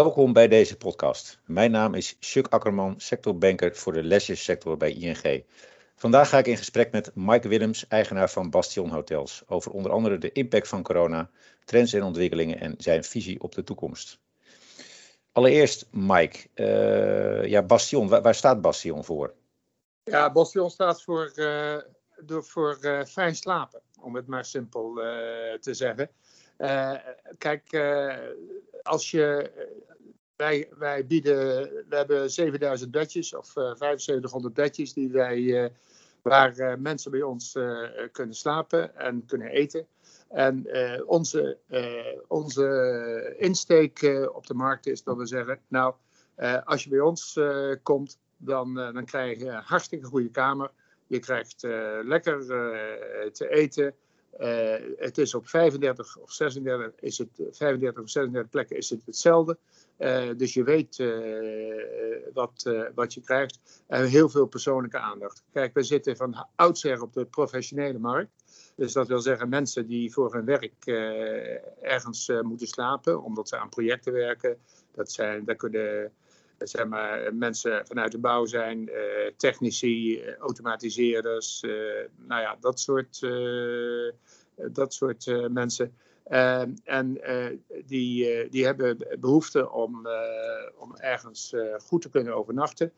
Welkom bij deze podcast. Mijn naam is Chuck Akkerman, sectorbanker voor de lesjessector bij ING. Vandaag ga ik in gesprek met Mike Willems, eigenaar van Bastion Hotels, over onder andere de impact van corona, trends en ontwikkelingen en zijn visie op de toekomst. Allereerst, Mike, uh, ja, Bastion, waar, staat Bastion voor? Ja, Bastion staat voor, door, voor uh, fijn slapen, om het maar simpel te zeggen. kijk, als je. Wij, wij bieden. We hebben 7000 bedjes of 7500 bedjes die wij, waar mensen bij ons kunnen slapen en kunnen eten. En onze, onze insteek op de markt is dat we zeggen, nou, als je bij ons komt, dan, dan krijg je een hartstikke goede kamer. Je krijgt lekker te eten. Het is op 35 of 36, is het, 35 of 36 plekken is het hetzelfde. dus je weet wat, wat je krijgt. En heel veel persoonlijke aandacht. Kijk, we zitten van oudsher op de professionele markt. Dus dat wil zeggen mensen die voor hun werk ergens moeten slapen, omdat ze aan projecten werken. Dat, zijn, dat kunnen zeg maar, mensen vanuit de bouw zijn, uh, technici, automatiseerders, nou ja, dat soort, dat soort mensen. en die, die hebben behoefte om, om ergens goed te kunnen overnachten.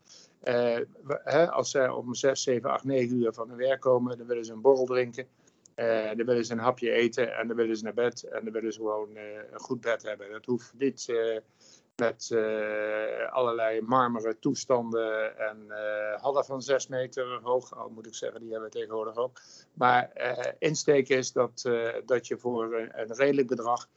Hè, als ze om 6, 7, 8, 9 uur van hun werk komen, dan willen ze een borrel drinken. Dan willen ze een hapje eten en dan willen ze naar bed en dan willen ze gewoon een goed bed hebben. Dat hoeft niet uh, met allerlei marmeren toestanden en hadden van zes meter hoog, al moet ik zeggen, die hebben we tegenwoordig ook. Maar insteek is dat, dat je voor een, een redelijk bedrag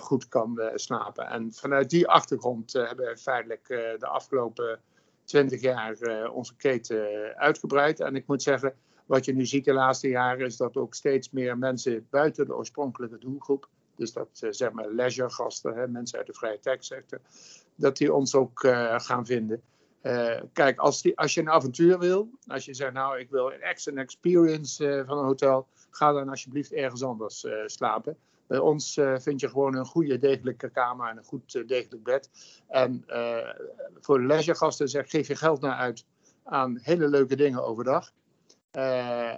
goed kan slapen. En vanuit die achtergrond hebben we feitelijk de afgelopen twintig jaar onze keten uitgebreid. En ik moet zeggen wat je nu ziet de laatste jaren is dat ook steeds meer mensen buiten de oorspronkelijke doelgroep, dus dat uh, zeg maar leisuregasten, hè, mensen uit de vrije techsector, dat die ons ook uh, gaan vinden. Uh, kijk, als, die, als je een avontuur wil, als je zegt nou ik wil een excellent experience van een hotel, ga dan alsjeblieft ergens anders slapen. Bij ons vind je gewoon een goede, degelijke kamer en een goed, degelijk bed. En voor de leisuregasten zeg, geef je geld naar uit aan hele leuke dingen overdag.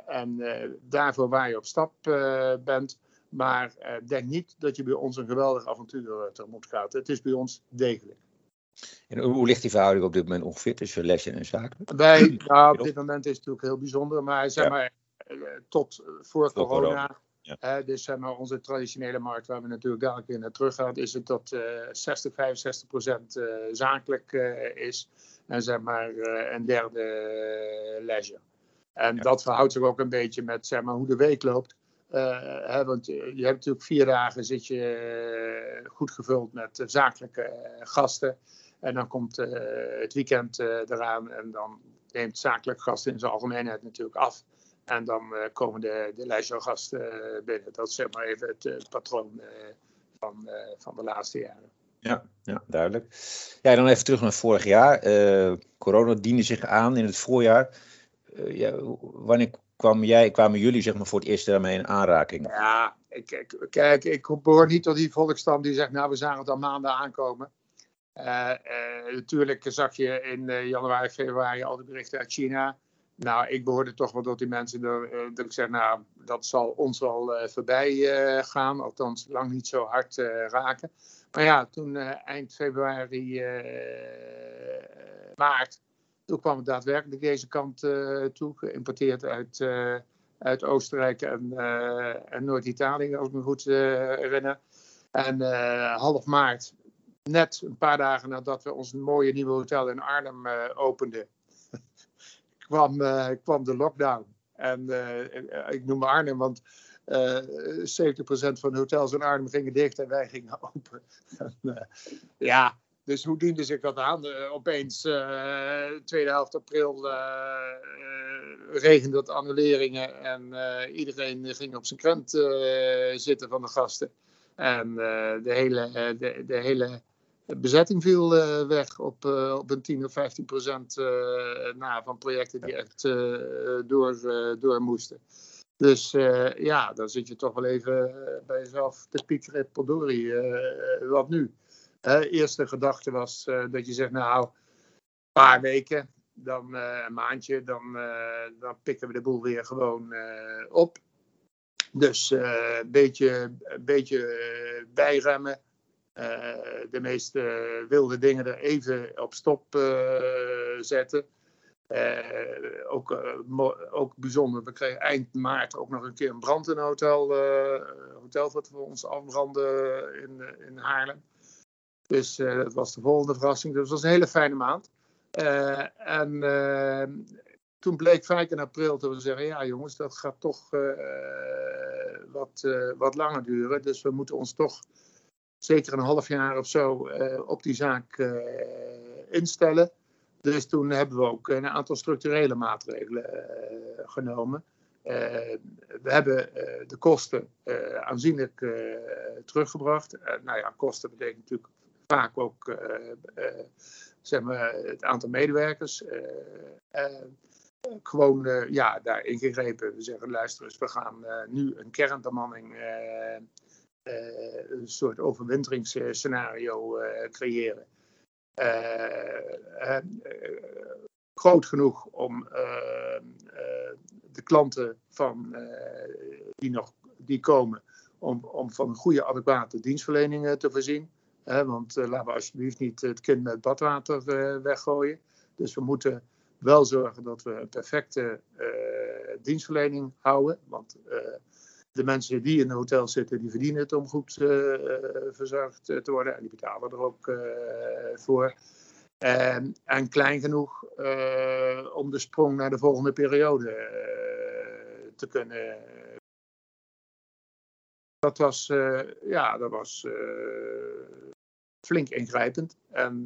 En daarvoor waar je op stap bent. Maar denk niet dat je bij ons een geweldig avontuur tegemoet gaat. Het is bij ons degelijk. En hoe ligt die verhouding op dit moment ongeveer tussen lessen en zaken? Wij, nou, op dit moment is het natuurlijk heel bijzonder. Maar zeg ja. maar, tot voor, corona. corona. Ja. dus zeg maar, onze traditionele markt, waar we natuurlijk dadelijk weer naar terug gaan, is het dat 60, 65 procent zakelijk is. En zeg maar een derde leisure. En dat verhoudt zich ook een beetje met zeg maar, hoe de week loopt. Hè, want je hebt natuurlijk vier dagen zit je uh, goed gevuld met zakelijke gasten. En dan komt het weekend eraan en dan neemt zakelijke gasten in zijn algemeenheid natuurlijk af. En dan komen de, de leisuregasten binnen. Dat is zeg maar even het patroon van, van de laatste jaren. Ja, ja, duidelijk. Ja, dan even terug naar vorig jaar. corona diende zich aan in het voorjaar. Eh, ja, wanneer kwam jij, kwamen jullie zeg maar, voor het eerst daarmee in aanraking? Ja, ik, kijk, ik behoor niet tot die volkstam die zegt, nou we zagen het al maanden aankomen. Uh, uh, natuurlijk zag je in januari, februari al de berichten uit China. Nou, ik behoorde toch wel tot die mensen dat ik zeg, nou, dat zal ons wel voorbij gaan. Althans, lang niet zo hard raken. Maar ja, toen eind februari, maart, toen kwam het daadwerkelijk deze kant uh, toe, geïmporteerd uit, uh, uit Oostenrijk en, uh, en Noord-Italië, als ik me goed herinner. En half maart, net een paar dagen nadat we ons mooie nieuwe hotel in Arnhem openden, kwam, kwam de lockdown. En ik noem Arnhem, want uh, 70% van de hotels in Arnhem gingen dicht en wij gingen open. en, ja, dus hoe diende zich dat aan? Uh, opeens, uh, tweede helft april, uh, regende het annuleringen en iedereen ging op zijn krant zitten van de gasten. En de, hele, de, de, hele bezetting viel weg op, op een 10 of 15 procent na van projecten die echt door, door moesten. Dus ja, dan zit je toch wel even bij jezelf te piekeren, potdorie, wat nu? Eerste gedachte was dat je zegt, nou, een paar weken, dan een maandje, dan, dan pikken we de boel weer gewoon op. Dus een beetje, beetje bijremmen. de meeste wilde dingen er even op stop zetten. Ook, ook bijzonder, we kregen eind maart ook nog een keer een brand in een hotel. Uh, hotel wat voor ons afbrandde in, in Haarlem. Dus dat was de volgende verrassing. Dus het was een hele fijne maand. en toen bleek vaak in april dat we zeggen: ja, jongens, dat gaat toch wat, wat langer duren. Dus we moeten ons toch zeker een half jaar of zo op die zaak instellen. Dus toen hebben we ook een aantal structurele maatregelen eh, genomen. Eh, we hebben eh, de kosten aanzienlijk teruggebracht. nou ja, kosten betekent natuurlijk vaak ook zeg maar, het aantal medewerkers. gewoon ja, daar ingegrepen. We zeggen, luister eens, we gaan nu een kernbemanning een soort overwinteringsscenario creëren. Eh, eh, groot genoeg om eh, de klanten van, die nog die komen, om, om van goede, adequate dienstverlening te voorzien. Want laten we alsjeblieft niet het kind met badwater weggooien. Dus we moeten wel zorgen dat we een perfecte dienstverlening houden. Want de mensen die in een hotel zitten, die verdienen het om goed verzorgd te worden. En die betalen er ook voor. En, en, klein genoeg om de sprong naar de volgende periode te kunnen. Dat was, ja, dat was flink ingrijpend. En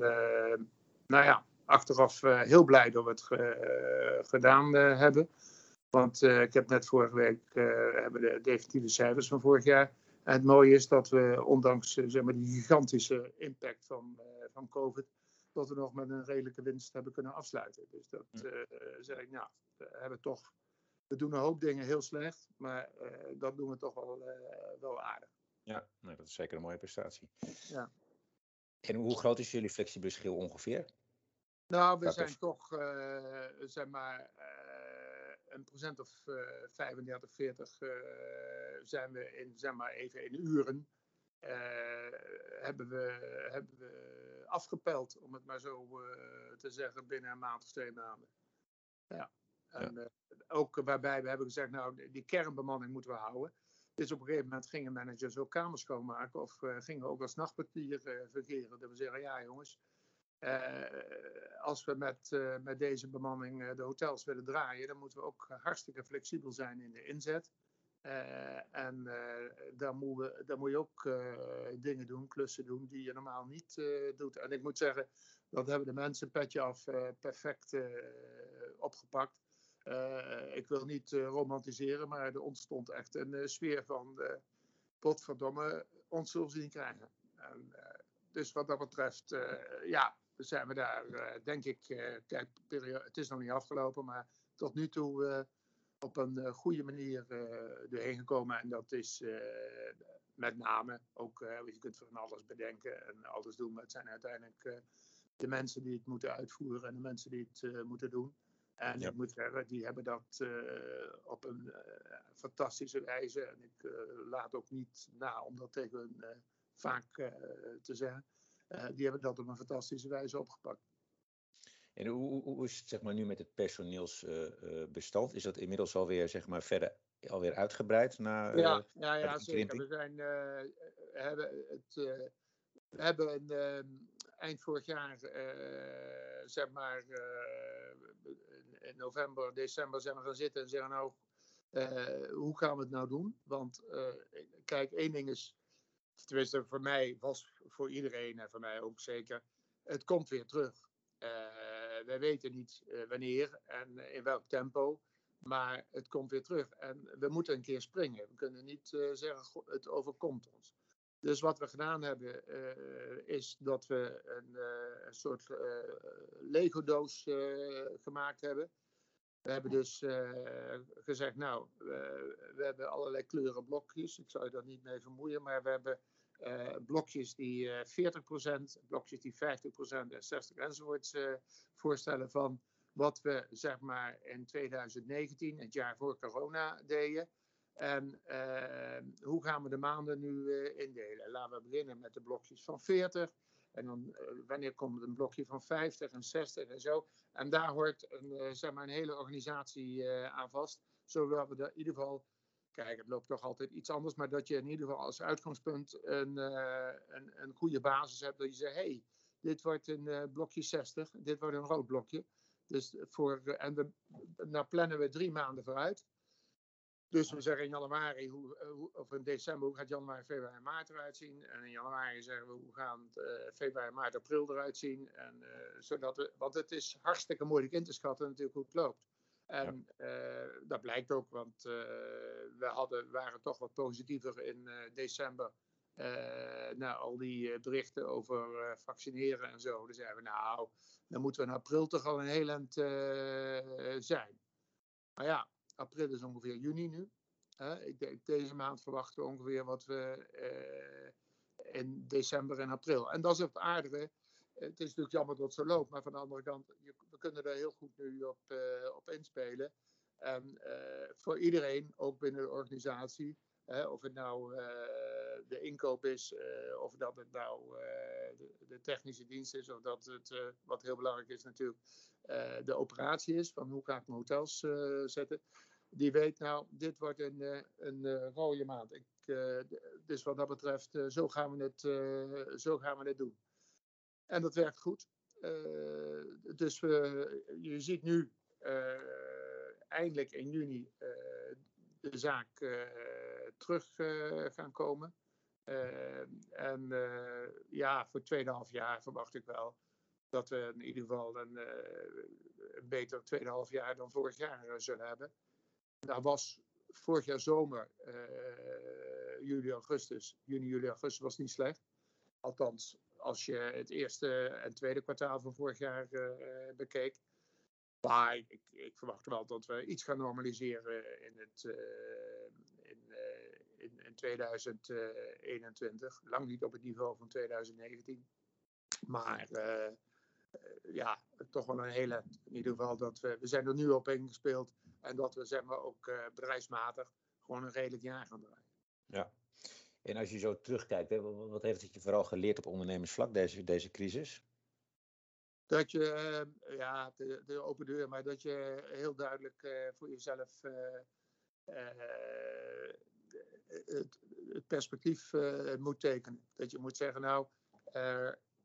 nou ja, achteraf heel blij dat we het gedaan hebben. Want uh, ik heb net vorige week uh, hebben de definitieve cijfers van vorig jaar. En het mooie is dat we, ondanks uh, zeg maar, die gigantische impact van, van COVID, dat we nog met een redelijke winst hebben kunnen afsluiten. Dus dat zeg ik, nou, we hebben toch, we doen een hoop dingen heel slecht, maar dat doen we toch wel, wel aardig. Ja, dat is zeker een mooie prestatie. Ja. En hoe groot is jullie flexibele schil ongeveer? Nou, we zijn toch, zeg maar een procent of uh, 35, 40 uh, zijn we in, zeg maar even in uren, uh, hebben, we, hebben we afgepeld, om het maar zo uh, te zeggen, binnen een maand of twee maanden. Ja. En ja. Eh, ook waarbij we hebben gezegd, nou, die kernbemanning moeten we houden. Dus op een gegeven moment gingen managers ook kamers schoonmaken of gingen ook als nachtportier verkeren. Dat we zeggen, ja jongens, uh, als we met, uh, met deze bemanning uh, de hotels willen draaien, dan moeten we ook hartstikke flexibel zijn in de inzet. en dan, moet we, dan moet je ook dingen doen, klussen doen, die je normaal niet doet. En ik moet zeggen, dat hebben de mensen petje af perfect opgepakt. Ik wil niet romantiseren, maar er ontstond echt een sfeer van potverdomme, ons zullen ze niet krijgen. En, dus wat dat betreft, ja, zijn we daar, denk ik, kijk, het is nog niet afgelopen, maar tot nu toe op een goede manier doorheen gekomen. En dat is met name ook, je kunt van alles bedenken en alles doen, maar het zijn uiteindelijk de mensen die het moeten uitvoeren en de mensen die het moeten doen. En ja. ik moet zeggen, die hebben dat op een fantastische wijze. En ik laat ook niet na om dat tegen hun vaak te zeggen. Die hebben dat op een fantastische wijze opgepakt. En hoe, hoe is het zeg maar, nu met het personeelsbestand? Is dat inmiddels alweer zeg maar, verder alweer uitgebreid? Na, ja, ja, ja zeker. We, zijn, hebben het, we hebben eind vorig jaar, zeg maar, in november, december zijn we gaan zitten en zeggen nou, hoe gaan we het nou doen? Want kijk, één ding is tenminste voor mij was voor iedereen en voor mij ook zeker, het komt weer terug. Uh, wij weten niet wanneer en in welk tempo, maar het komt weer terug. En we moeten een keer springen. We kunnen niet zeggen, het overkomt ons. Dus wat we gedaan hebben, is dat we een, een soort Lego-doos gemaakt hebben. We hebben dus gezegd, nou, we hebben allerlei kleuren blokjes. Ik zou je daar niet mee vermoeien, maar we hebben blokjes die 40%, blokjes die 50% en 60% enzovoorts voorstellen van wat we zeg maar in 2019, het jaar voor corona, deden. En hoe gaan we de maanden nu indelen? Laten we beginnen met de blokjes van 40. En dan uh, wanneer komt een blokje van 50 en 60 en zo. En daar hoort een, uh, zeg maar een hele organisatie uh, aan vast. Zodat we in ieder geval, kijk het loopt toch altijd iets anders. Maar dat je in ieder geval als uitgangspunt een, een, een goede basis hebt. Dat je zegt, hé, hey, dit wordt een blokje 60. Dit wordt een rood blokje. Dus voor, en we, nou plannen we drie maanden vooruit. Dus we zeggen in januari, hoe, eh, of in december, hoe gaat januari, februari en maart eruit zien? En in januari zeggen we, hoe gaan uh, februari, maart, april eruit zien? En, uh, zodat we, want het is hartstikke moeilijk in te schatten natuurlijk hoe het loopt. En ja. uh, dat blijkt ook, want we hadden, waren toch wat positiever in december. na al die berichten over vaccineren en zo. Dan zeiden we, nou, dan moeten we in april toch al een heel eind zijn. Maar ja, april is ongeveer juni nu. ik denk, deze maand verwachten we ongeveer wat we uh, in december en april. En dat is het aardige. Het is natuurlijk jammer dat het zo loopt, maar van de andere kant, we kunnen er heel goed nu op, uh, op inspelen. En uh, voor iedereen, ook binnen de organisatie, of het nou de inkoop is, of dat het nou de, de, technische dienst is, of dat het, wat heel belangrijk is natuurlijk, de operatie is, van hoe ga ik mijn hotels zetten die weet nou, dit wordt een, eh, een, eh, rode maand. Ik, uh, dus wat dat betreft, zo, gaan we het, zo gaan we het doen. En dat werkt goed. dus we, je ziet nu eindelijk in juni de zaak terug gaan komen. en ja, voor tweeënhalf jaar verwacht ik wel dat we in ieder geval een, een beter tweeënhalf jaar dan vorig jaar zullen hebben. Daar was vorig jaar zomer, uh, juli, augustus, juni, juli, augustus was niet slecht. Althans, als je het eerste en tweede kwartaal van vorig jaar uh, bekeek. Maar ik, ik, verwacht wel dat we iets gaan normaliseren in, het, uh, in, in, in 2021. Lang niet op het niveau van 2019. Maar ja, toch wel een hele, in ieder geval dat we, we zijn er nu op ingespeeld en dat we zeg maar ook uh, bedrijfsmatig gewoon een redelijk jaar gaan draaien. Ja, en als je zo terugkijkt, hè, wat heeft het je vooral geleerd op ondernemersvlak, deze, deze crisis? Dat je, uh, ja, de, de, open deur, maar dat je heel duidelijk voor jezelf het, het, perspectief moet tekenen. Dat je moet zeggen, nou,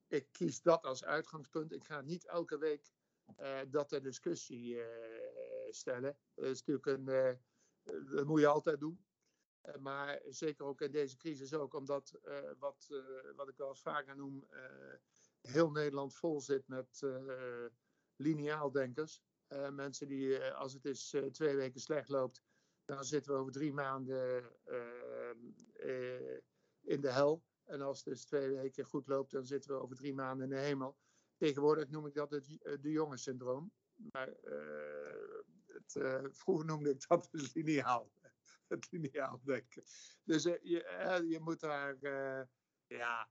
ik kies dat als uitgangspunt. Ik ga niet elke week uh, dat ter discussie stellen. Dat is natuurlijk een, uh, dat moet je altijd doen. maar zeker ook in deze crisis ook, omdat wat, wat ik wel eens vaker noem, heel Nederland vol zit met lineaaldenkers. mensen die, als het is twee weken slecht loopt, dan zitten we over drie maanden in de hel. En als het dus twee weken goed loopt, dan zitten we over drie maanden in de hemel. Tegenwoordig noem ik dat het eh, de jonge syndroom. Maar uh, vroeger noemde ik dat het lineaal. Het lineaal denken. Dus uh, je, je, moet daar, ja,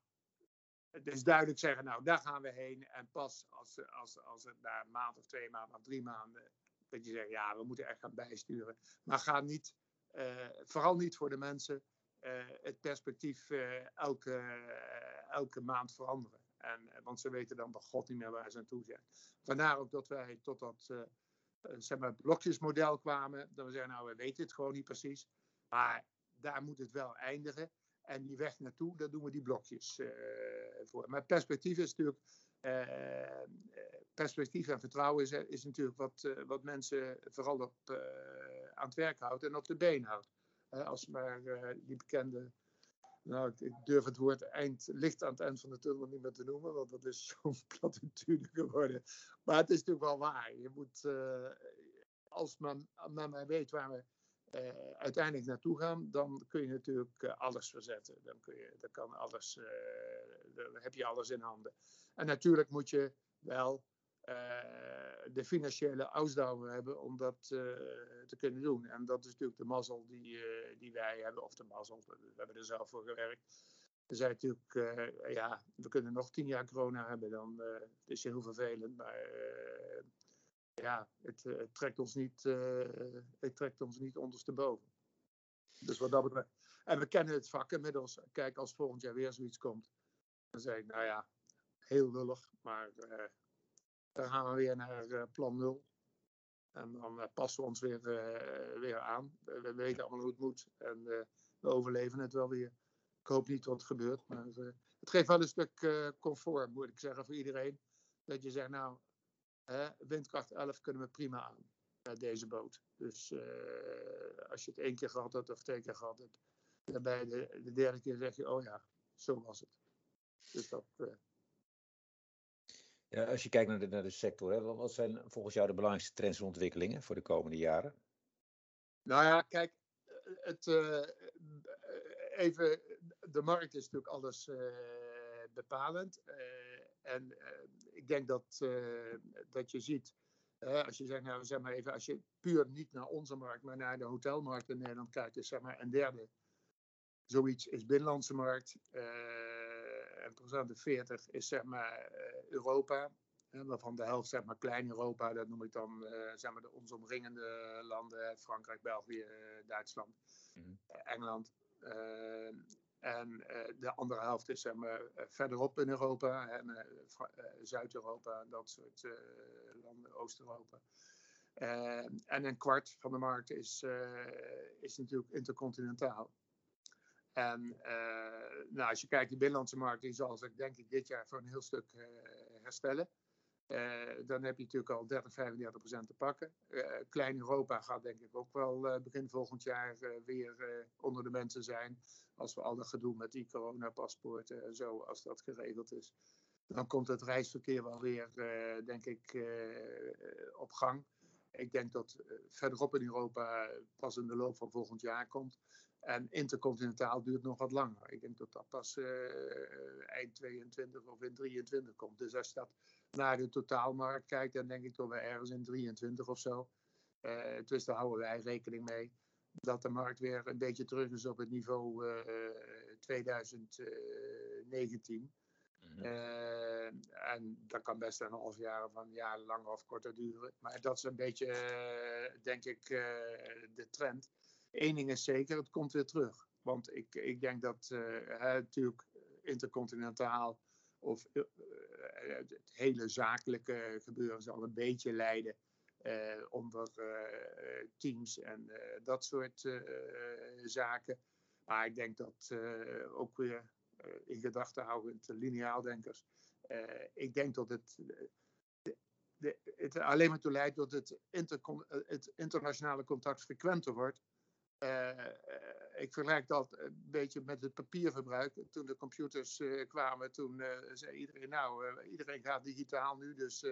dus duidelijk zeggen, nou daar gaan we heen. En pas als, als, als het na een maand of twee maanden of drie maanden, dat je zegt, ja, we moeten echt gaan bijsturen. Maar ga niet, vooral niet voor de mensen het perspectief elke, elke maand veranderen. En, want ze weten dan bij God niet meer waar ze aan toe zijn. Vandaar ook dat wij tot dat zeg maar blokjesmodel kwamen. Dat we zeggen, nou we weten het gewoon niet precies. Maar daar moet het wel eindigen. En die weg naartoe, daar doen we die blokjes voor. Maar perspectief is natuurlijk. perspectief en vertrouwen is, is natuurlijk wat, wat mensen vooral op, aan het werk houdt en op de been houdt als maar eh, die bekende nou, ik durf het woord eind, licht aan het eind van de tunnel niet meer te noemen, want dat is zo'n platitude geworden. Maar het is natuurlijk wel waar. Je moet, uh, als men, men weet waar we uh, uiteindelijk naartoe gaan, dan kun je natuurlijk uh, alles verzetten. Dan, kun je, dan, kan alles, dan heb je alles in handen. En natuurlijk moet je wel eh, de financiële ausdauer hebben om dat eh, te kunnen doen. En dat is natuurlijk de mazzel die, eh, die wij hebben, of de mazzel, we hebben er zelf voor gewerkt. Er zijn natuurlijk, ja, we kunnen nog tien jaar corona hebben, dan uh, het is heel vervelend. Maar ja, het, het, trekt ons niet, het trekt ons niet ondersteboven. Dus wat dat betreft. En we kennen het vak inmiddels. Kijk, als volgend jaar weer zoiets komt, dan zeg ik, nou ja, heel lullig, maar dan gaan we weer naar uh, plan 0. En dan uh, passen we ons weer, weer aan. We weten allemaal hoe het moet en we overleven het wel weer. Ik hoop niet wat er gebeurt, maar het geeft wel een stuk comfort, moet ik zeggen, voor iedereen. Dat je zegt, nou, windkracht 11 kunnen we prima aan met deze boot. Dus als je het één keer gehad hebt of twee keer gehad hebt, dan bij de, de derde keer zeg je, oh ja, zo was het. Dus dat, als je kijkt naar de, naar de sector, hè, wat zijn volgens jou de belangrijkste trends en ontwikkelingen voor de komende jaren? Nou ja, kijk, het, uh, even, de markt is natuurlijk alles bepalend. En ik denk dat, dat je ziet, als je zegt, nou zeg maar even, als je puur niet naar onze markt, maar naar de hotelmarkt in Nederland kijkt, is zeg maar een derde zoiets is binnenlandse markt. en procent de 40 is zeg maar Europa waarvan de helft zeg maar klein Europa, dat noem ik dan uh, zeg maar de ons omringende landen, Frankrijk, België, uh, Duitsland, mm -hmm. Engeland. En de andere helft is zeg maar verderop in Europa, Zuid-Europa, dat soort landen, Oost-Europa. en een kwart van de markt is, is natuurlijk intercontinentaal. En nou, als je kijkt, die binnenlandse markt, die zal zich denk ik dit jaar voor een heel stuk herstellen. Uh, dan heb je natuurlijk al 30, 35 procent te pakken. Klein Europa gaat denk ik ook wel begin volgend jaar weer onder de mensen zijn. Als we al dat gedoe met die coronapaspoorten en zo, als dat geregeld is. Dan komt het reisverkeer wel weer, denk ik, op gang. Ik denk dat verderop in Europa pas in de loop van volgend jaar komt. En intercontinentaal duurt nog wat langer. Ik denk dat dat pas uh, eind 22 of in 23 komt. Dus als je dat naar de totaalmarkt kijkt, dan denk ik dat we ergens in 23 of zo. Uh, dus daar houden wij rekening mee. Dat de markt weer een beetje terug is op het niveau uh, 2019. Mm -hmm. en dat kan best een half jaar of een jaar langer of korter duren. Maar dat is een beetje, denk ik, de trend. Eén ding is zeker, het komt weer terug. Want ik, ik denk dat uh, natuurlijk intercontinentaal of uh, het hele zakelijke gebeuren zal een beetje leiden uh, onder teams en dat soort zaken. Maar ik denk dat ook weer in gedachten houdend lineaaldenkers. ik denk dat het de, het alleen maar toe leidt dat het, het internationale contact frequenter wordt. Uh, ik vergelijk dat een beetje met het papierverbruik. Toen de computers uh, kwamen, toen zei iedereen, nou, iedereen gaat digitaal nu, dus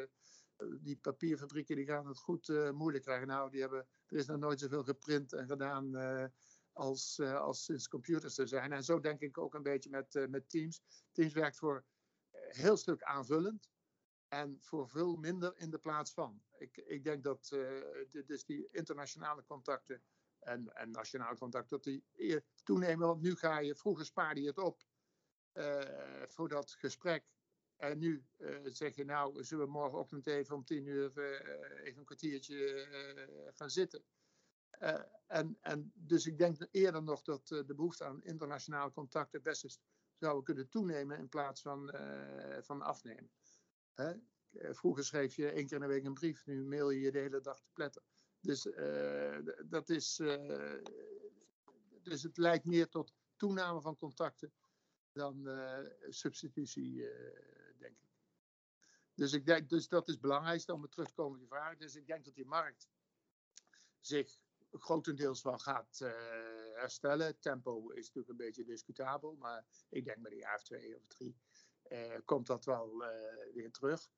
die papierfabrieken die gaan het goed moeilijk krijgen. Nou, die hebben, er is nog nooit zoveel geprint en gedaan als, als sinds computers er zijn. En zo denk ik ook een beetje met, met Teams. Teams werkt voor een heel stuk aanvullend en voor veel minder in de plaats van. Ik, ik denk dat dus die internationale contacten en, en nationaal contact, dat die toenemen. Want nu ga je, vroeger spaarde je het op uh, voor dat gesprek. En nu uh, zeg je, nou, zullen we morgenochtend even om tien uur uh, even een kwartiertje gaan zitten. en, en dus ik denk eerder nog dat de behoefte aan internationale contacten best eens zou kunnen toenemen in plaats van, van afnemen. Hè? Vroeger schreef je één keer in de week een brief, nu mail je je de hele dag te pletten. Dus uh, dat is. Uh, dus het leidt meer tot toename van contacten dan uh, substitutie, denk ik. Dus, ik denk, dus dat is het belangrijkste om terug te op je vraag. Dus ik denk dat die markt zich grotendeels wel gaat herstellen. Tempo is natuurlijk een beetje discutabel, maar ik denk bij een jaar of twee of drie komt dat wel weer terug.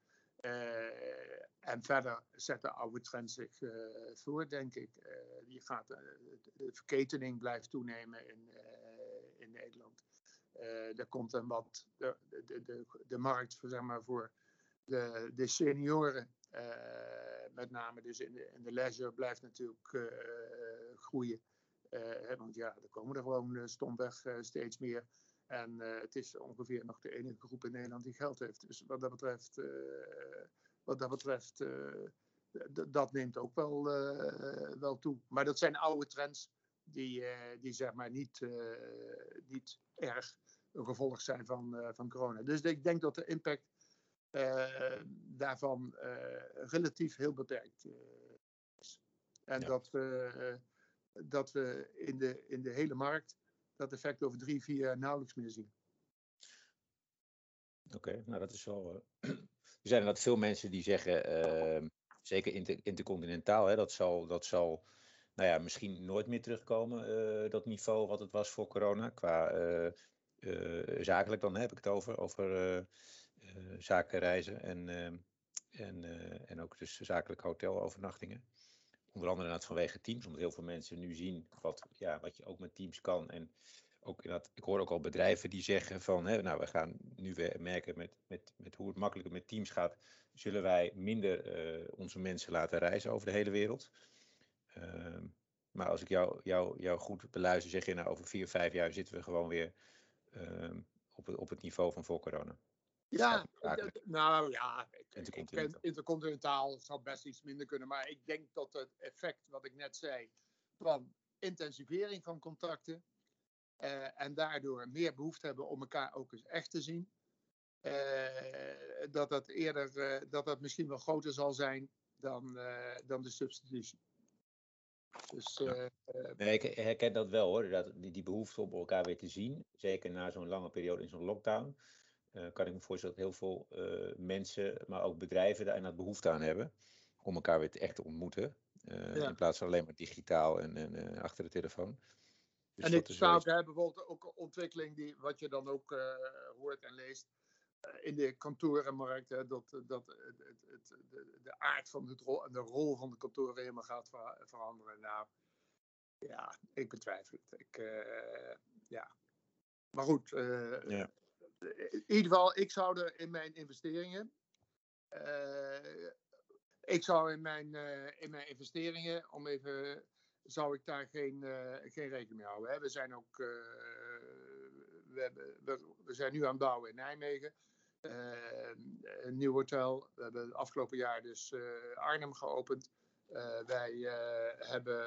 Uh, en verder zet de oude trend zich uh, voor, denk ik. Uh, die gaat, de verketening blijft toenemen in, in Nederland. er komt een wat, de, de, de, de markt voor, zeg maar, voor de, de senioren, met name dus in de, in de leisure, blijft natuurlijk groeien. want ja, er komen er gewoon stomweg steeds meer. En het is ongeveer nog de enige groep in Nederland die geld heeft. Dus wat dat betreft, wat dat betreft dat neemt ook wel, wel toe. Maar dat zijn oude trends die, die zeg maar niet, niet erg een gevolg zijn van, van corona. Dus ik denk dat de impact uh, daarvan uh, relatief heel beperkt uh, is. En ja. dat, dat we in de, in de hele markt dat effect over drie, vier jaar nauwelijks meer zien. Oké, nou dat is wel. er zijn inderdaad veel mensen die zeggen, ehm, zeker inter, intercontinentaal, hè, dat zal, dat zal nou ja, misschien nooit meer terugkomen, dat niveau wat het was voor corona. Qua zakelijk dan heb ik het over, over eh, zakenreizen en, eh, en, eh, en ook dus zakelijke hotelovernachtingen. Onder andere inderdaad vanwege teams, omdat heel veel mensen nu zien wat, ja, wat je ook met teams kan. En ook ik hoor ook al bedrijven die zeggen van, hè, nou we gaan nu weer merken met, met, met hoe het makkelijker met teams gaat, zullen wij minder onze mensen laten reizen over de hele wereld. Uh, maar als ik jou, jou, jou goed beluister, zeg je nou over vier, vijf jaar zitten we gewoon weer uh, op, op het niveau van voor corona. Ja, nou ja, intercontinentaal. intercontinentaal zou best iets minder kunnen. Maar ik denk dat het effect wat ik net zei van intensivering van contacten uh, en daardoor meer behoefte hebben om elkaar ook eens echt te zien, uh, dat dat eerder, uh, dat dat misschien wel groter zal zijn dan, dan de substitutie. Dus, ja. nee, ik herken dat wel hoor, dat, die, die behoefte om elkaar weer te zien, zeker na zo'n lange periode in zo'n lockdown. Uh, kan ik me voorstellen dat heel veel uh, mensen, maar ook bedrijven daar inderdaad behoefte aan hebben. Om elkaar weer te echt te ontmoeten. Ja. In plaats van alleen maar digitaal en, en achter de telefoon. Dus en ik zou ook bijvoorbeeld ook een ontwikkeling die, wat je dan ook hoort en leest. in de kantorenmarkt, hè, dat, dat het, het, de, de, aard van het rol en de rol van de kantoren helemaal gaat ver, veranderen. Nou, ja, ik betwijfel het. Ik, ja. Maar goed, ja in ieder geval, ik zou er in mijn investeringen. Uh, ik zou in mijn, uh, in mijn investeringen, om even, zou ik daar geen, uh, geen rekening mee houden. Hè. We zijn ook, we, hebben, we, we, zijn nu aan het bouwen in Nijmegen. een nieuw hotel. We hebben afgelopen jaar dus Arnhem geopend. wij hebben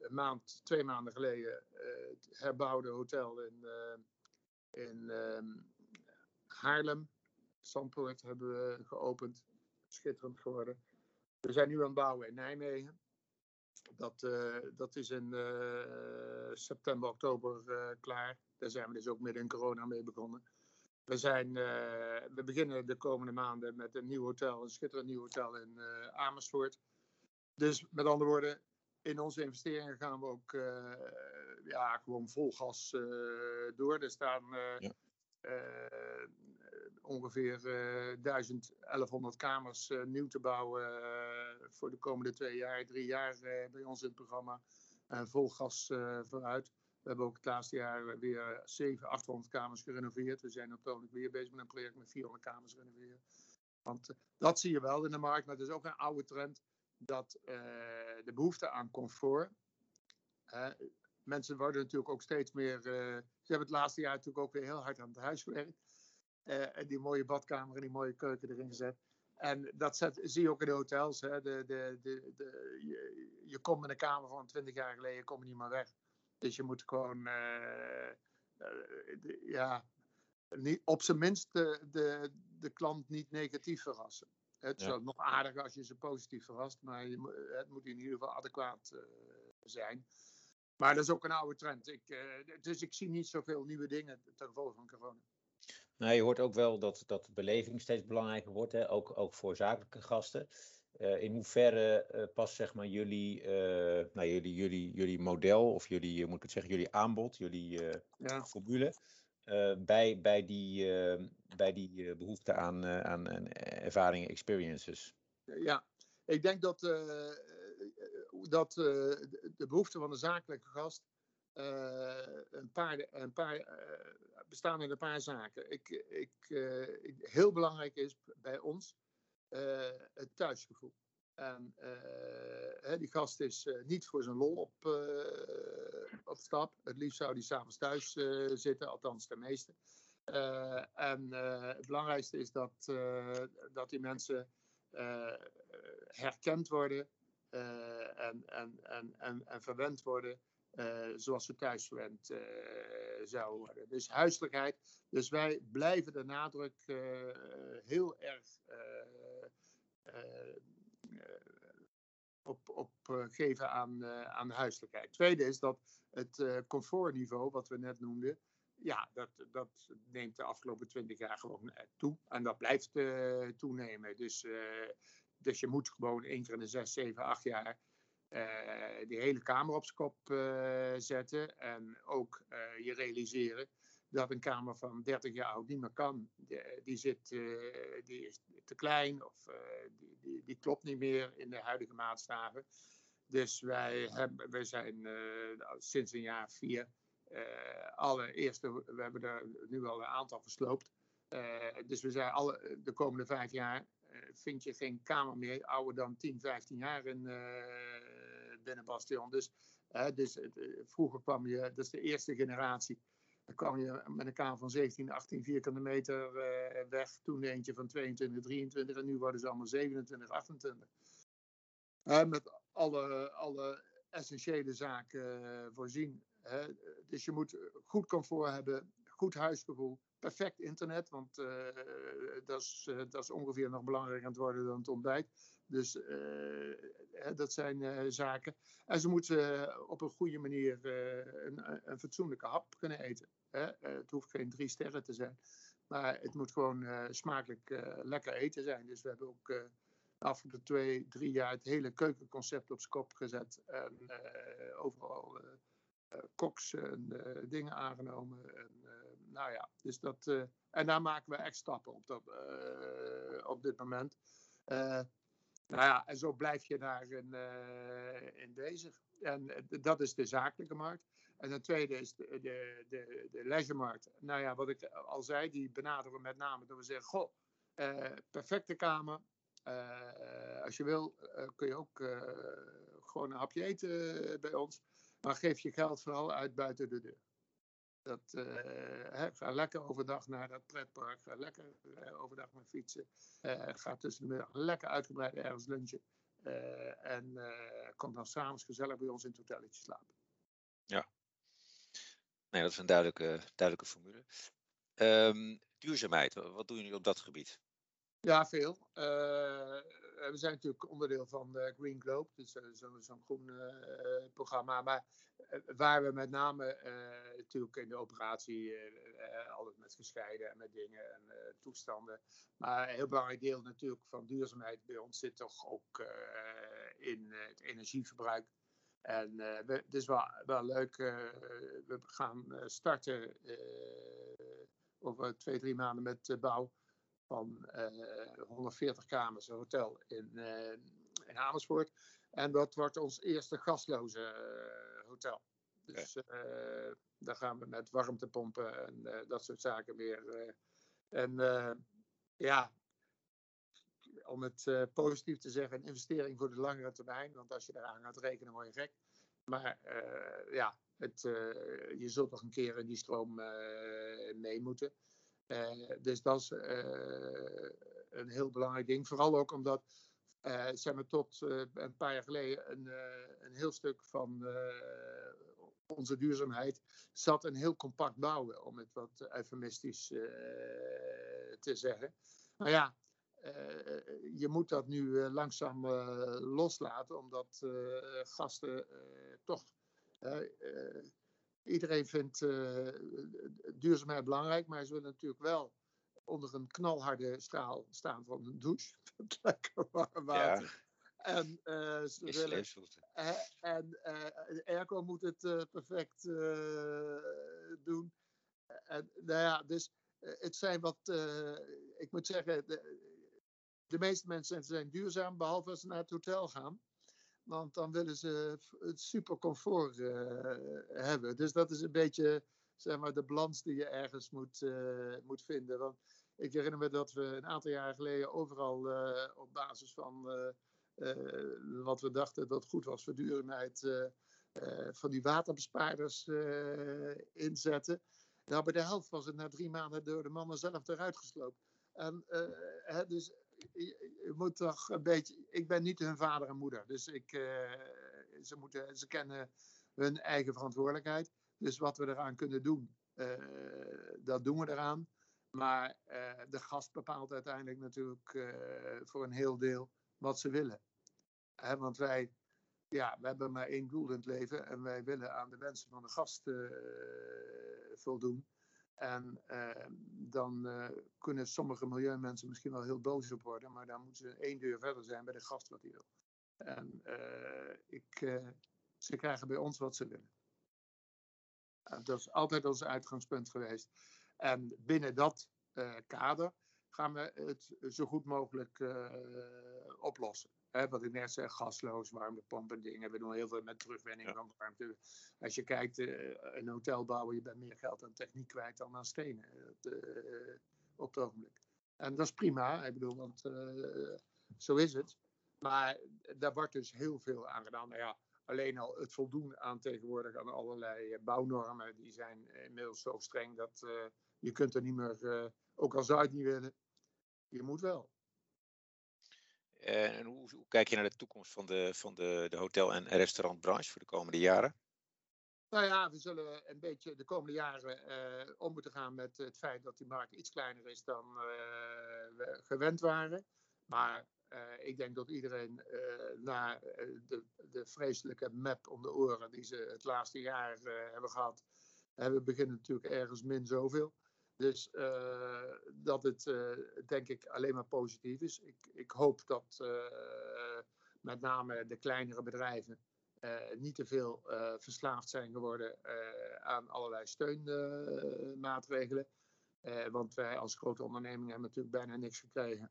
een maand, twee maanden geleden het herbouwde hotel in, in um, Haarlem, Zandpoort hebben we geopend. Schitterend geworden. We zijn nu aan het bouwen in Nijmegen. Dat, uh, dat is in uh, september, oktober uh, klaar. Daar zijn we dus ook midden in corona mee begonnen. We, zijn, we beginnen de komende maanden met een nieuw hotel, een schitterend nieuw hotel in Amersfoort. Dus met andere woorden, in onze investeringen gaan we ook ja, gewoon vol gas door. Er staan ja. Ongeveer uh, 1100 kamers uh, nieuw te bouwen uh, voor de komende twee jaar, drie jaar bij ons in het programma. vol gas vooruit. We hebben ook het laatste jaar weer 700, 800 kamers gerenoveerd. We zijn natuurlijk weer bezig met een project met 400 kamers renoveren. Want dat zie je wel in de markt, maar het is ook een oude trend dat de behoefte aan comfort mensen worden natuurlijk ook steeds meer. Ze hebben het laatste jaar natuurlijk ook weer heel hard aan het huis gewerkt. Uh, en die mooie badkamer en die mooie keuken erin gezet. En dat zet, zie je ook in de hotels. Hè. De, de, de, je, je komt met een kamer van 20 jaar geleden, kom je niet meer weg. Dus je moet gewoon, uh, de, ja, niet, op zijn minst de, klant niet negatief verrassen. Het is ja. nog aardig als je ze positief verrast, maar je, het moet in ieder geval adequaat zijn. Maar dat is ook een oude trend. Ik, dus ik zie niet zoveel nieuwe dingen ten gevolge van corona. Nou, je hoort ook wel dat, dat beleving steeds belangrijker wordt, hè? Ook, ook voor zakelijke gasten. Uh, in hoeverre uh, past zeg maar, jullie, nou, jullie, jullie, jullie model, of jullie, moet ik het zeggen, jullie aanbod, jullie ja. formule, bij, bij die, bij die behoefte aan, aan, ervaringen, experiences? Ja, ik denk dat, dat de behoefte van de zakelijke gast een paar, een paar, bestaan in een paar zaken. Ik, ik, heel belangrijk is bij ons het thuisgevoel. En die gast is niet voor zijn lol op, op stap. Het liefst zou hij s'avonds thuis zitten, althans de meeste. en het belangrijkste is dat, dat die mensen herkend worden en, en, en, en, en verwend worden. Zoals ze thuis verwend zouden worden. Dus huiselijkheid. Dus wij blijven de nadruk heel erg op, op uh, geven aan, uh, aan huiselijkheid. Tweede is dat het uh, comfortniveau, wat we net noemden, ja, dat, dat neemt de afgelopen twintig jaar gewoon toe. En dat blijft toenemen. Dus, dus je moet gewoon één keer in de zes, zeven, acht jaar die hele kamer op zijn kop zetten. En ook je realiseren dat een kamer van 30 jaar oud niet meer kan. Die, zit, uh, die is te klein of uh, die, die, die, klopt niet meer in de huidige maatstaven. Dus wij, hebben, wij zijn uh, sinds een jaar vier alle eerste, we hebben er nu al een aantal versloopt. dus we zijn alle, de komende vijf jaar vind je geen kamer meer ouder dan 10, 15 jaar in binnen Bastion. Dus, dus vroeger kwam je, dat is de eerste generatie dan kwam je met een kamer van 17, 18 vierkante meter uh, weg. Toen eentje van 22, 23 en nu worden ze allemaal 27, 28. Uh, met alle, alle essentiële zaken uh, voorzien. Dus je moet goed comfort hebben, goed huisgevoel, perfect internet, want uh, dat, is, uh, dat is ongeveer nog belangrijker aan het worden dan het ontbijt. Dus uh, dat zijn zaken. En ze moeten op een goede manier een, een, fatsoenlijke hap kunnen eten. Het hoeft geen drie sterren te zijn, maar het moet gewoon smakelijk lekker eten zijn. Dus we hebben ook de afgelopen twee, drie jaar het hele keukenconcept op zijn kop gezet. En overal eh, koks en eh, dingen aangenomen. En, eh, nou ja, dus dat, en daar maken we echt stappen op, dat, op dit moment. nou ja, en zo blijf je daarin in bezig. En dat is de zakelijke markt. En de tweede is de, de, de, de leisuremarkt. Nou ja, wat ik al zei, die benaderen we met name door we zeggen: Goh, perfecte kamer. als je wil, kun je ook gewoon een hapje eten bij ons. Maar geef je geld vooral uit buiten de deur. Dat, uh, ga lekker overdag naar dat pretpark. Ga lekker uh, overdag met fietsen. Uh, ga tussen de middag lekker uitgebreid ergens lunchen. en kom dan s'avonds gezellig bij ons in het hotelletje slapen. Ja, nee, dat is een duidelijke, duidelijke formule. Um, duurzaamheid, wat doen jullie op dat gebied? Ja, veel. Uh, we zijn natuurlijk onderdeel van de Green Globe, dus uh, zo'n zo groen uh, programma. Maar waar we met name natuurlijk in de operatie altijd met gescheiden en met dingen en toestanden. Maar een heel belangrijk deel natuurlijk van duurzaamheid bij ons zit toch ook in het energieverbruik. En het is wel, wel leuk. we gaan starten over twee, drie maanden met de bouw van 140 eh, kamers, een hotel in, eh, in Amersfoort. En dat wordt ons eerste gasloze eh, hotel. Dus okay. daar gaan we met warmtepompen en dat soort zaken weer. en ja, om het positief te zeggen, een investering voor de langere termijn. Want als je daaraan gaat rekenen, word je gek. Maar ja, het, je zult nog een keer in die stroom mee moeten. Eh, dus dat is eh, een heel belangrijk ding. Vooral ook omdat uh, zeg maar, tot een paar jaar geleden een, een heel stuk van onze duurzaamheid zat een heel compact bouwen, om het wat eufemistisch te zeggen. Maar ja, je moet dat nu langzaam loslaten, omdat gasten toch Iedereen vindt uh, duurzaamheid belangrijk, maar ze willen natuurlijk wel onder een knalharde straal staan van een douche. Met lekker warm water. Ja. En uh, ze willen. Uh, en uh, airco moet het perfect doen. En, nou ja, dus het zijn wat. ik moet zeggen, de, de meeste mensen zijn duurzaam, behalve als ze naar het hotel gaan. Want dan willen ze het super comfort uh, hebben. Dus dat is een beetje zeg maar, de balans die je ergens moet, uh, moet vinden. Want ik herinner me dat we een aantal jaar geleden overal uh, op basis van wat we dachten dat goed was voor duurzaamheid, van die waterbespaarders inzetten. Nou, bij de helft was het na drie maanden door de mannen zelf eruit gesloopt. En, dus je, moet toch een beetje. Ik ben niet hun vader en moeder, dus ik, ze, moeten, ze kennen hun eigen verantwoordelijkheid. Dus wat we eraan kunnen doen, dat doen we eraan. Maar uh, de gast bepaalt uiteindelijk natuurlijk voor een heel deel wat ze willen. Want wij, ja, we hebben maar één doel in het leven en wij willen aan de wensen van de gast voldoen. En dan kunnen sommige milieumensen misschien wel heel boos op worden, maar dan moeten ze één deur verder zijn bij de gast wat hij wil. En ik, ze krijgen bij ons wat ze willen. dat is altijd ons uitgangspunt geweest. En binnen dat kader gaan we het zo goed mogelijk uh, oplossen. Hè, wat ik net zei, gasloos, warmtepompen, dingen. We doen heel veel met terugwinning ja. van warmte. Als je kijkt, uh, een hotel bouwen, je bent meer geld aan techniek kwijt dan aan stenen op het ogenblik. En dat is prima, ik bedoel, want zo is het. Maar daar wordt dus heel veel aan gedaan. Nou ja, alleen al het voldoen aan tegenwoordig aan allerlei bouwnormen, die zijn inmiddels zo streng dat je kunt er niet meer, uh, ook al zou je het niet willen, je moet wel. En hoe, hoe, kijk je naar de toekomst van de, van de, de hotel- en restaurantbranche voor de komende jaren? Nou ja, we zullen een beetje de komende jaren uh, om moeten gaan met het feit dat die markt iets kleiner is dan we gewend waren. Maar uh, ik denk dat iedereen na de, de, vreselijke map om de oren die ze het laatste jaar hebben gehad, we beginnen natuurlijk ergens min zoveel. Dus uh, dat het uh, denk ik alleen maar positief is. Ik, ik hoop dat uh, met name de kleinere bedrijven niet te veel verslaafd zijn geworden aan allerlei steunmaatregelen. want wij als grote onderneming hebben natuurlijk bijna niks gekregen.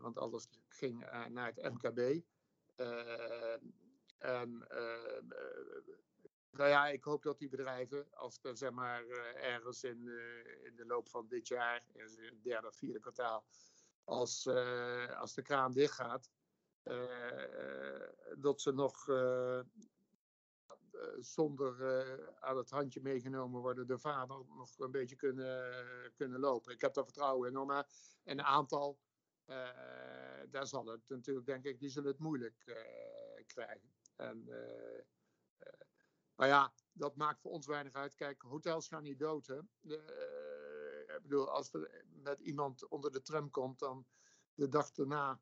Want alles ging naar het MKB. en nou ja, ik hoop dat die bedrijven, als er zeg maar eh, ergens in, in de loop van dit jaar, in het derde of vierde kwartaal, als, als de kraan dicht gaat, dat ze nog zonder aan het handje meegenomen worden door vader nog een beetje kunnen, kunnen lopen. Ik heb daar vertrouwen in. Maar een aantal, daar zal het natuurlijk, denk ik, die zullen het moeilijk krijgen. En maar ja, dat maakt voor ons weinig uit. Kijk, hotels gaan niet dood. Ik bedoel, als er met iemand onder de tram komt, dan de dag daarna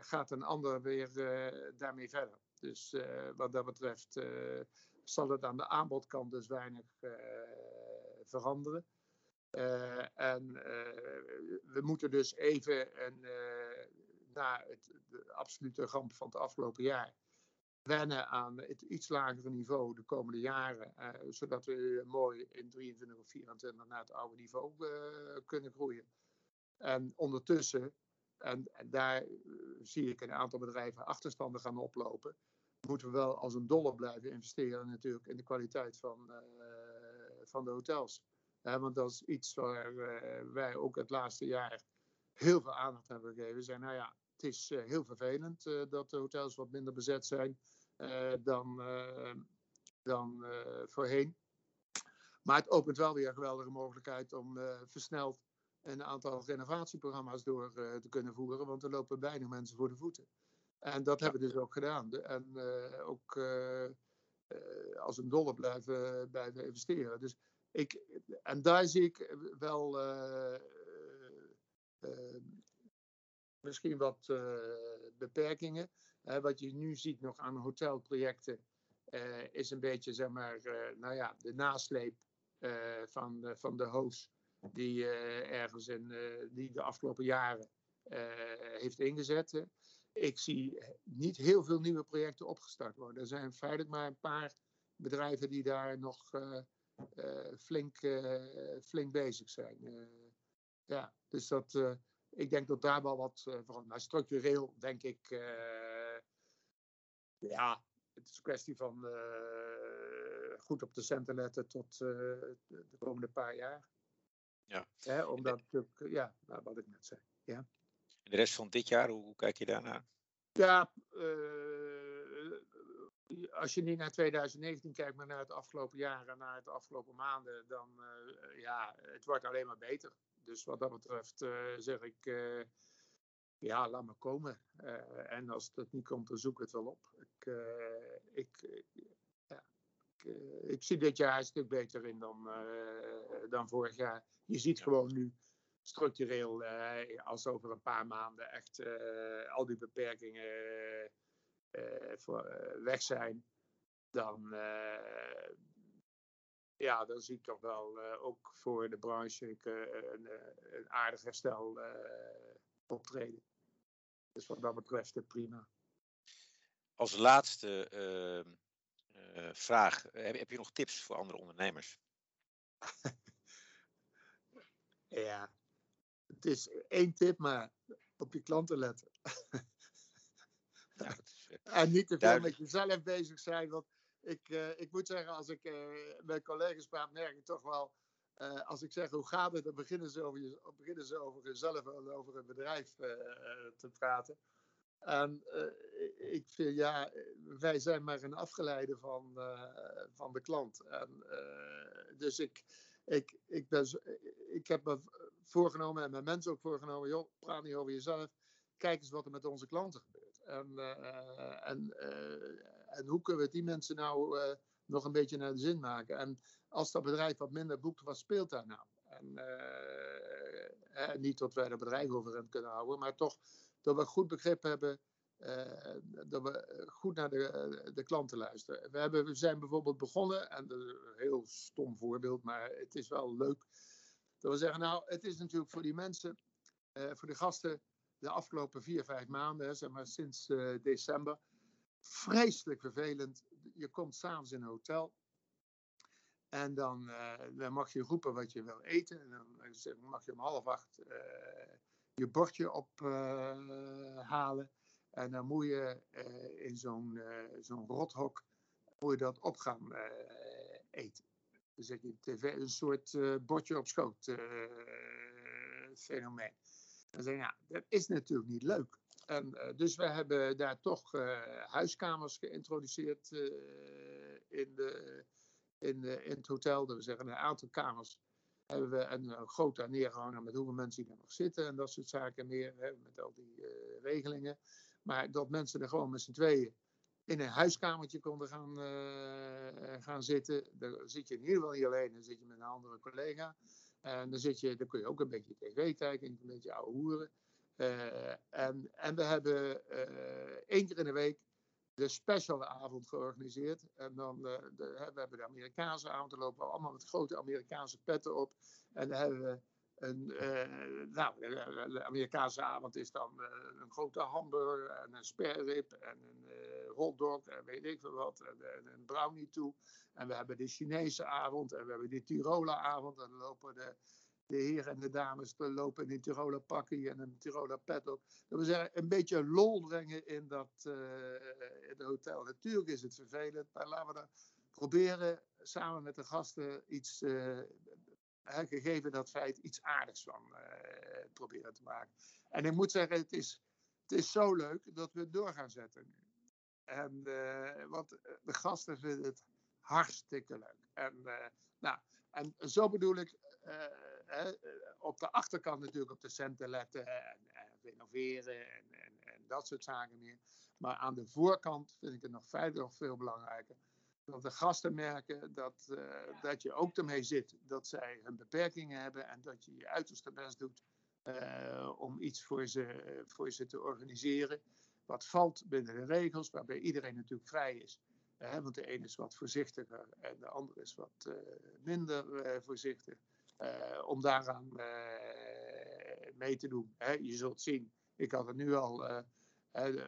gaat een ander weer daarmee verder. Dus wat dat betreft zal het aan de aanbodkant dus weinig veranderen. En we moeten dus even een, na het, de absolute ramp van het afgelopen jaar wennen aan het iets lagere niveau de komende jaren, zodat we mooi in 23 of 24 naar het oude niveau kunnen groeien. En ondertussen, en, daar zie ik een aantal bedrijven achterstanden gaan oplopen, moeten we wel als een dolle blijven investeren natuurlijk in de kwaliteit van, van de hotels. Want dat is iets waar wij ook het laatste jaar heel veel aandacht hebben gegeven. Zijn, nou ja, het is uh, heel vervelend uh, dat de hotels wat minder bezet zijn uh, dan, dan voorheen. Maar het opent wel weer een geweldige mogelijkheid om versneld een aantal renovatieprogramma's door te kunnen voeren, want er lopen weinig mensen voor de voeten. En dat hebben we dus ook gedaan. En ook als een dolle blijven, blijven investeren. Dus ik, en daar zie ik wel misschien wat beperkingen. Wat je nu ziet nog aan hotelprojecten is een beetje, zeg maar, nou ja, de nasleep van, van de host die ergens in die de afgelopen jaren heeft ingezet. Ik zie niet heel veel nieuwe projecten opgestart worden. Er zijn feitelijk maar een paar bedrijven die daar nog flink, flink bezig zijn. ja, dus dat ik denk dat daar wel wat verandert. Maar structureel denk ik, ja, het is een kwestie van goed op de centen letten tot de, de, komende paar jaar. Ja. omdat natuurlijk, ja, nou, wat ik net zei. Ja. En de rest van dit jaar, hoe, hoe kijk je daarnaar? Ja, uh, als je niet naar 2019 kijkt, maar naar het afgelopen jaar en naar het afgelopen maanden, dan uh, ja, het wordt alleen maar beter. Dus wat dat betreft uh, zeg ik, ja, laat maar komen. en als het niet komt, dan zoek ik het wel op. Ik, ik, ja, ik, ik, zie dit jaar een stuk beter in dan, dan vorig jaar. Je ziet gewoon nu structureel, als over een paar maanden echt al die beperkingen voor, weg zijn, dan, ja, dan zie ik toch wel ook voor de branche een, een aardig herstel optreden. Dus wat dat betreft prima. Als laatste ehm, vraag, heb, heb je nog tips voor andere ondernemers? ja, het is één tip, maar op je klanten letten. Ja, en niet te veel met jezelf bezig zijn. Want ik, uh, ik moet zeggen, als ik uh, met collega's praat, merk ik toch wel. Uh, als ik zeg hoe gaat het, dan beginnen ze over, je, beginnen ze over zichzelf en over een bedrijf te praten. En ik vind, ja, wij zijn maar een afgeleide van, van de klant. En, dus ik, ik, ik, ben, ik heb me voorgenomen en mijn mensen ook voorgenomen, joh, praat niet over jezelf. Kijk eens wat er met onze klanten. En, uh, en, uh, en hoe kunnen we die mensen nou nog een beetje naar de zin maken? En als dat bedrijf wat minder boekt, wat speelt daar nou? En niet dat wij dat bedrijf overeind kunnen houden, maar toch dat we goed begrip hebben dat we goed naar de, de klanten luisteren. We, hebben, we zijn bijvoorbeeld begonnen, en dat is een heel stom voorbeeld, maar het is wel leuk. Dat we zeggen, nou, het is natuurlijk voor die mensen, voor de gasten, de afgelopen vier, vijf maanden, zeg maar sinds uh, december, vreselijk vervelend. Je komt s'avonds in een hotel. En dan, dan, mag je roepen wat je wil eten. En dan mag je om half acht je bordje ophalen. En dan moet je in zo'n zo'n rothok moet je dat op gaan eten. Dan zet je tv, een soort bordje op schoot fenomeen. Zeg je, ja, dat is natuurlijk niet leuk. En, dus we hebben daar toch huiskamers geïntroduceerd in, de, in, in het hotel. Dat we zeggen, een aantal kamers hebben we een, een grote neergehangen met hoeveel mensen die er nog zitten en dat soort zaken meer, met al die regelingen. Maar dat mensen er gewoon met z'n tweeën in een huiskamertje konden gaan, gaan zitten. Dan zit je in ieder geval niet alleen, dan zit je met een andere collega. En dan, zit je, dan kun je ook een beetje tv kijken, een beetje ouwe hoeren. Uh, en, en we hebben uh, één keer in de week de special avond georganiseerd. En dan de, we hebben de Amerikaanse avond, dan lopen we allemaal met grote Amerikaanse petten op. En dan hebben we een, nou, de Amerikaanse avond is dan een grote hamburger en een sperrip en een hotdog en weet ik veel wat. En, en, brownie toe. En we hebben de Chinese avond en we hebben de Tiroler avond. En dan lopen de, de heren en de dames lopen in een Tiroler pakje en een Tiroler pet op. Dat we zeggen, een beetje lol brengen in dat in het hotel. Natuurlijk is het vervelend, maar laten we dan proberen samen met de gasten iets gegeven dat feit iets aardigs van uh, proberen te maken. En ik moet zeggen, het is, het is zo leuk dat we het door gaan zetten nu. En, uh, want de gasten vinden het hartstikke leuk. En, uh, nou, en zo bedoel ik, op de achterkant natuurlijk op de centen letten en, en renoveren en, en, en, dat soort zaken meer. Maar aan de voorkant vind ik het nog verder nog veel belangrijker dat de gasten merken dat, uh, dat je ook ermee zit dat zij hun beperkingen hebben en dat je je uiterste best doet om iets voor ze, voor ze te organiseren. Wat valt binnen de regels, waarbij iedereen natuurlijk vrij is. Want de een is wat voorzichtiger en de ander is wat minder voorzichtig. om daaraan mee te doen. Je zult zien, ik had het nu al de,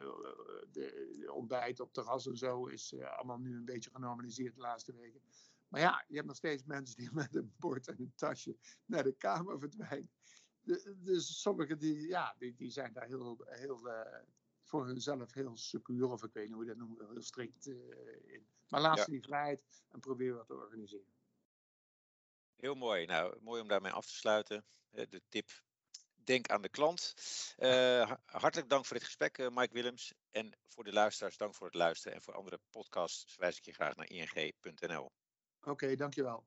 de, ontbijt op terras en zo is allemaal nu een beetje genormaliseerd de laatste weken. Maar ja, je hebt nog steeds mensen die met een bord en een tasje naar de kamer verdwijnen. Dus sommigen die, ja, die, die zijn daar heel, heel voor hunzelf heel secuur, of ik weet niet hoe je dat noemt, heel strikt uh, in. Maar laat ze ja. die vrijheid en probeer wat te organiseren. Heel mooi. Nou, mooi om daarmee af te sluiten. De tip denk aan de klant. hartelijk dank voor dit gesprek, Mike Willems. En voor de luisteraars, dank voor het luisteren. En voor andere podcasts verwijs ik je graag naar ing.nl. Oké, dankjewel.